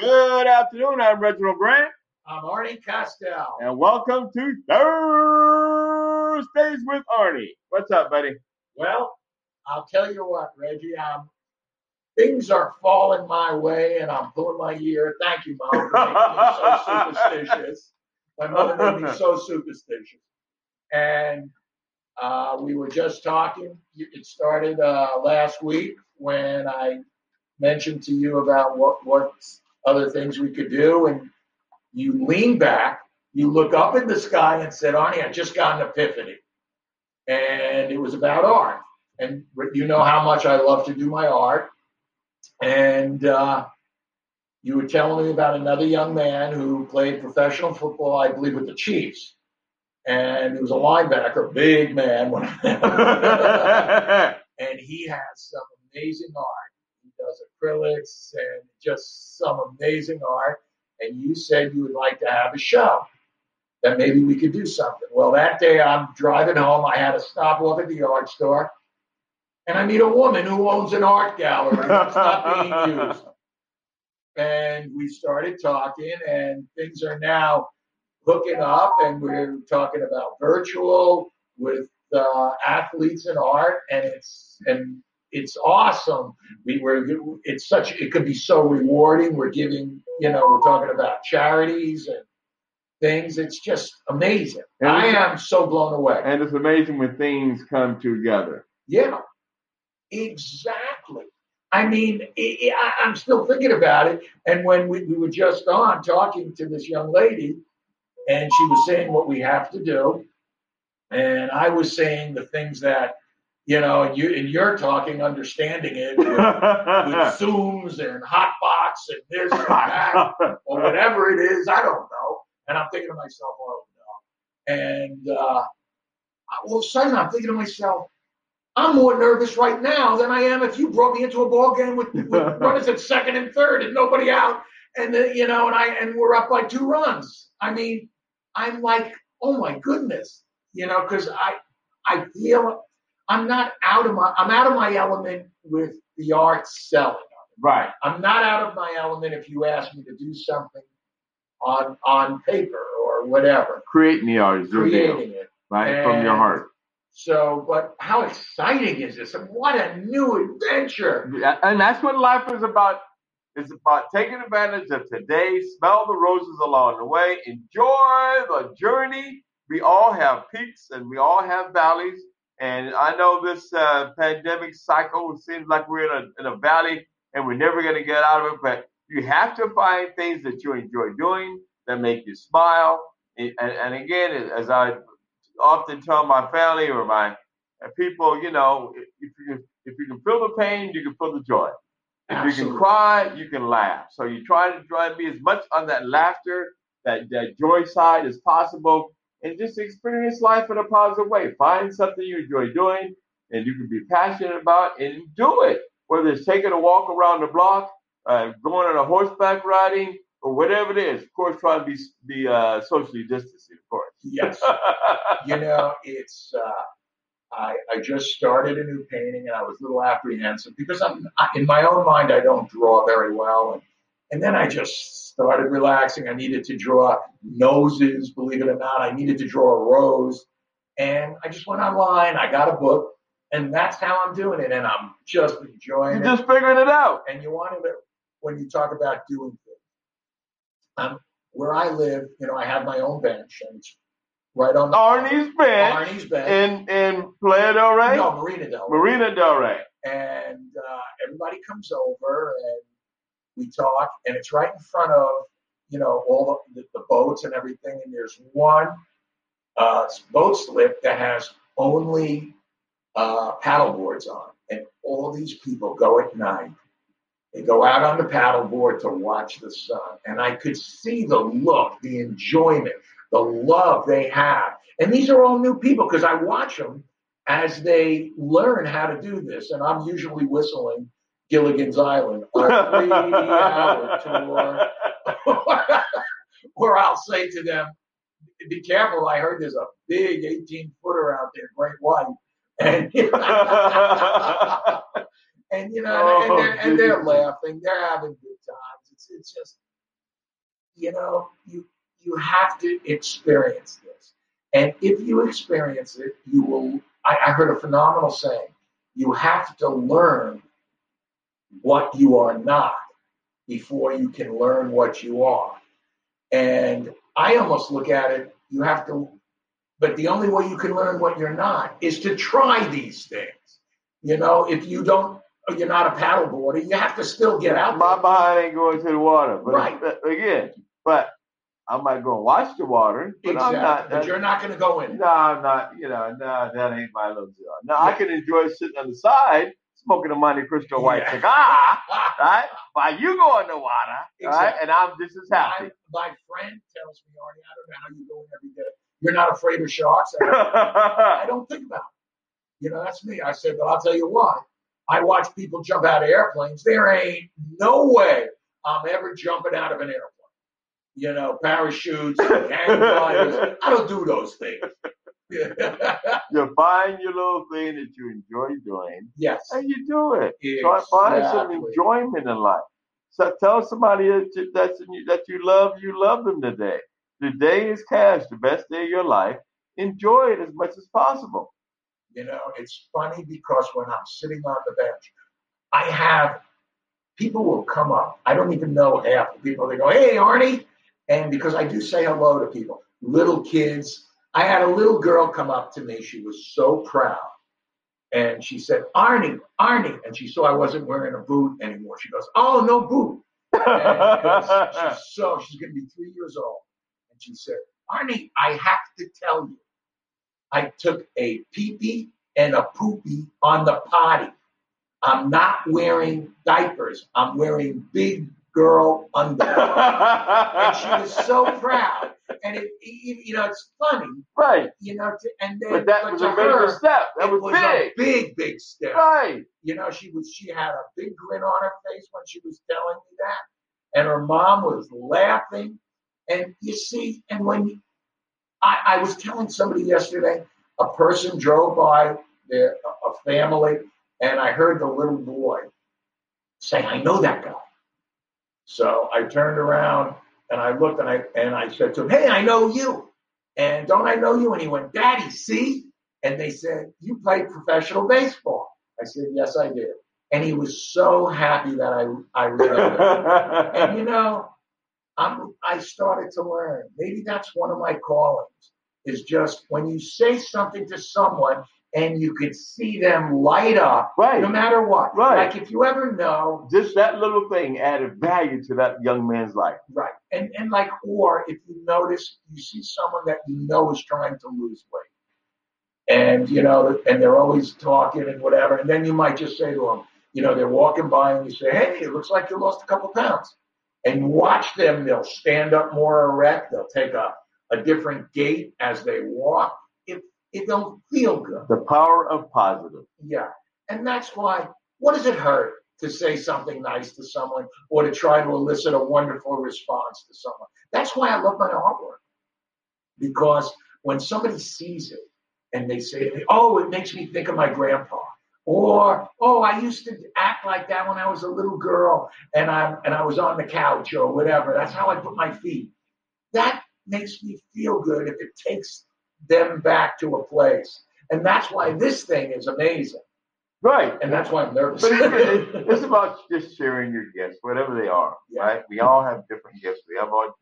Good afternoon. I'm Reginald Grant, I'm Arnie Costell. and welcome to Thursdays with Arnie. What's up, buddy? Well, I'll tell you what, Reggie, um, things are falling my way and I'm pulling my ear. Thank you, Mom, for making me so superstitious. My mother made me so superstitious. And uh, we were just talking. It started uh, last week when I mentioned to you about what, what other things we could do. And you lean back, you look up in the sky and said, Arnie, I just got an epiphany. And it was about art. And you know how much I love to do my art. And uh, you were telling me about another young man who played professional football, I believe, with the Chiefs. And he was a linebacker, big man. And he has some amazing art. Does acrylics and just some amazing art. And you said you would like to have a show that maybe we could do something. Well, that day I'm driving home. I had to stop off at the art store, and I meet a woman who owns an art gallery that's not being used. And we started talking, and things are now hooking up, and we're talking about virtual with uh, athletes and art, and it's and it's awesome. We were it's such it could be so rewarding. We're giving you know we're talking about charities and things. It's just amazing. And I am so blown away. and it's amazing when things come together. Yeah, exactly. I mean, I, I- I'm still thinking about it. And when we, we were just on talking to this young lady, and she was saying what we have to do, and I was saying the things that you know, and you and you're talking, understanding it with, with Zooms and Hotbox and this and that or whatever it is. I don't know. And I'm thinking to myself, oh no. And uh, all of a sudden, I'm thinking to myself, I'm more nervous right now than I am if you brought me into a ball game with, with runners at second and third and nobody out, and the, you know, and I and we're up by two runs. I mean, I'm like, oh my goodness, you know, because I I feel I'm not out of my I'm out of my element with the art selling. right. I'm not out of my element if you ask me to do something on on paper or whatever, Creating the art is your deal, creating it. right? From your heart. So, but how exciting is this? And what a new adventure! Yeah, And that's what life is about. It's about taking advantage of today, smell the roses along the way, enjoy the journey. We all have peaks and we all have valleys. And I know this uh, pandemic cycle seems like we're in a, in a valley and we're never going to get out of it. But you have to find things that you enjoy doing that make you smile. And, and, again, as I often tell my family or my people, you know, if you can, if you can feel the pain, you can feel the joy. If you can cry, you can laugh. So you try to try to be as much on that laughter, that, that joy side as possible, and just experience life in a positive way. Find something you enjoy doing and you can be passionate about and do it. Whether it's taking a walk around the block, uh, going on a horseback riding, or whatever it is. Of course, try to be be uh, socially distancing, of course. Yes, you know, it's. Uh, I I just started a new painting, and I was a little apprehensive because I'm I, in my own mind I don't draw very well, and and then I just started relaxing. I needed to draw noses, believe it or not. I needed to draw a rose, and I just went online. I got a book, and that's how I'm doing it, and I'm just enjoying You're it. just figuring it out. and you wanted to when you talk about doing things. Um, where I live, you know, I have my own bench, and it's right on the Arnie's bench Arnie's bench. in in Playa del Rey, No, Marina Del Rey. Marina del Rey. And uh, everybody comes over, and we talk, and it's right in front of you know all the, the, boats and everything. And there's one uh, boat slip that has only uh, paddle boards on, and all these people go at night. They go out on the paddleboard to watch the sun, and I could see the look, the enjoyment, the love they have. And these are all new people because I watch them as they learn how to do this, and I'm usually whistling Gilligan's Island, our three-hour tour or I'll say to them, "Be careful! I heard there's a big 18 footer out there, great white." And and you know, and, Oh, they're, and they're laughing, they're having good times. It's it's just you know, you you have to experience this. And if you experience it, you will. I, I heard a phenomenal saying: you have to learn what you are not before you can learn what you are. And I almost look at it: you have to. But the only way you can learn what you're not is to try these things. You know, if you don't, you're not a paddleboarder. You have to still get out. My there. behind ain't going to the water. But Right. again, but I might go and watch the water, but Exactly. I'm not. but you're not going to go in. No, I'm not. You know, no, that ain't my little deal. No, I can enjoy sitting on the side, smoking a Montecristo white Yeah. cigar, right? While you go in the water, right? And I'm just as My, happy. my friend tells me, Arnie, I don't know how you go in every day. You're not afraid of sharks. I, I don't think about it. You know, that's me. I said, but I'll tell you why. I watch people jump out of airplanes. There ain't no way I'm ever jumping out of an airplane. You know, parachutes, hang gliders. I don't do those things. You find your little thing that you enjoy doing, yes. and you do it. Try find some enjoyment in life. So tell somebody that you, that's in you, that you love, you love them today. Today is cash, the best day of your life. Enjoy it as much as possible. You know, it's funny because when I'm sitting on the bench, I have people will come up. I don't even know half the people. They go, "Hey, Arnie," and because I do say hello to people, little kids. I had a little girl come up to me. She was so proud, and she said, "Arnie, Arnie," and she saw I wasn't wearing a boot anymore. She goes, "Oh, no boot." She's so she's going to be three years old, and she said, "Arnie, I have to tell you, I took a pee pee and a poopy on the potty. I'm not wearing diapers. I'm wearing big girl underwear." and she was so proud. And it, you know, it's funny, right. you know. To, and then, But that was a major her, step. That was, was big. a big, big step. Right. You know, she was she had a big grin on her face when she was telling me that, and her mom was laughing. And you see, and when you, I, I was telling somebody yesterday, a person drove by their a family, and I heard the little boy say, "I know that guy." So I turned around and I looked and I and I said to him, "Hey, I know you." And don't I know you? And he went, "Daddy, see?" And they said, "You played professional baseball." I said, "Yes, I did." And he was so happy that I I remembered. and you know, I'm I started to learn. Maybe that's one of my callings. Is just when you say something to someone and you could see them light up, Right. no matter what. Right. Like if you ever know, Just that little thing added value to that young man's life. right? And and like, or if you notice, you see someone that you know is trying to lose weight, and you know, and they're always talking and whatever, and then you might just say to them, you know, they're walking by and you say, hey, it looks like you lost a couple pounds, and watch them. They'll stand up more erect. They'll take a a different gait as they walk. It it don't feel good. The power of positive. Yeah. And that's why, what does it hurt to say something nice to someone or to try to elicit a wonderful response to someone? That's why I love my artwork. Because when somebody sees it and they say oh, it makes me think of my grandpa. Or, oh, I used to act like that when I was a little girl and I and I was on the couch or whatever. That's how I put my feet. That makes me feel good if it takes them back to a place. And that's why this thing is amazing. Right. And that's why I'm nervous. But it's, it's about just sharing your gifts, whatever they are, Yeah. right? We all have different gifts. We have all,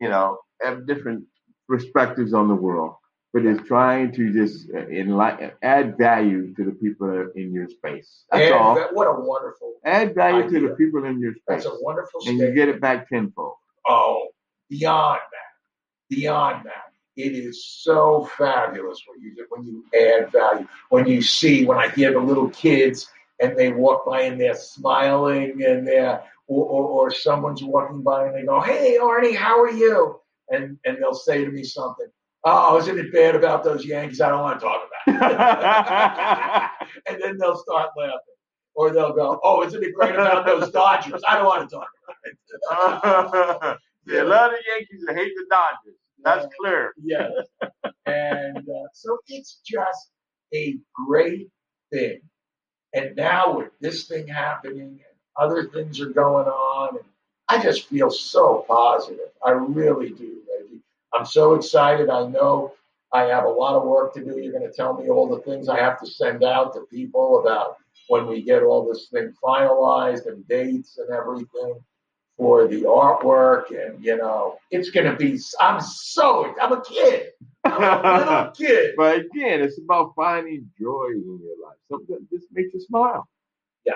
you know, have different perspectives on the world. But it's trying to just uh, enlighten, add value to the people in your space. That's And all. that- what a wonderful, Add value to the people in your space. that's a wonderful and you get it back tenfold. Oh, beyond that, beyond that. It is so fabulous when you when you add value. When you see, when I hear the little kids and they walk by and they're smiling and they're or, or, or someone's walking by and they go, "Hey, Arnie, how are you?" And and they'll say to me something. Oh, isn't it bad about those Yankees? I don't want to talk about it. and then they'll start laughing. Or they'll go, Oh, isn't it great about those Dodgers? I don't want to talk about it. yeah, a lot of Yankees that hate the Dodgers. That's clear. Yes. And uh, so it's just a great thing. And now with this thing happening and other things are going on, and I just feel so positive. I really do, Reggie. I'm so excited. I know I have a lot of work to do. You're going to tell me all the things I have to send out to people about when we get all this thing finalized and dates and everything for the artwork. And, you know, it's to be, I'm so, I'm a kid. I'm a little kid. But again, it's about finding joy in your life. Something that just makes you smile. Yeah.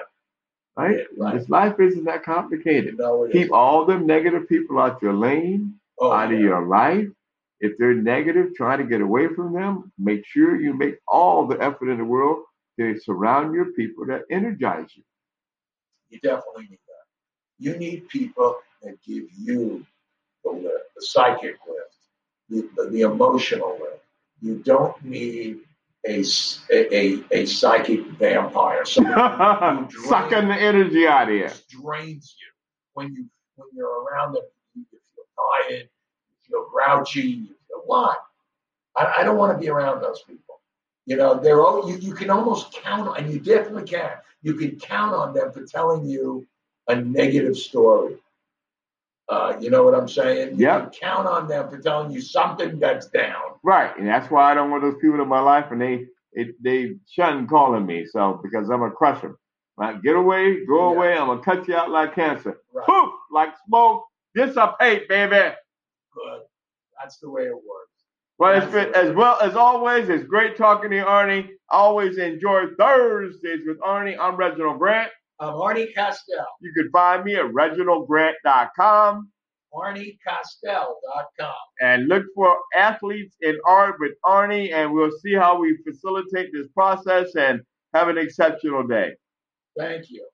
Right? Yeah, right. This life isn't that complicated. No, Keep isn't. all them negative people out your lane, Oh, out of your life. If they're negative, try to get away from them. Make sure you make all the effort in the world to surround your people that energize you. You definitely need. You need people that give you the lift, the psychic lift, the, the, the emotional lift. You don't need a, a, a psychic vampire, somebody who Sucking the energy out of you. drains you. When you when you're around them, you feel tired, you feel grouchy, you feel what? I, I don't want to be around those people. You know, they're all you, you can almost count on, and you definitely can. You can count on them for telling you a negative story. Uh, you know what I'm saying? Yeah. Count on them for telling you something that's down. Right, and that's why I don't want those people in my life, and they they, they shun calling me. So because I'm gonna crush them. Right, get away, go Yeah. away. I'm gonna cut you out like cancer. Right. Poof, like smoke. Dissipate, baby. Good. That's the way it works. Well, it's been, as well as always. It's great talking to you, Arnie. Always enjoy Thursdays with Arnie. I'm Reginald Grant. I'm Arnie Castell. You can find me at reginaldgrant.com ArnieCastell.com. and look for athletes in art with Arnie, and we'll see how we facilitate this process and have an exceptional day. Thank you.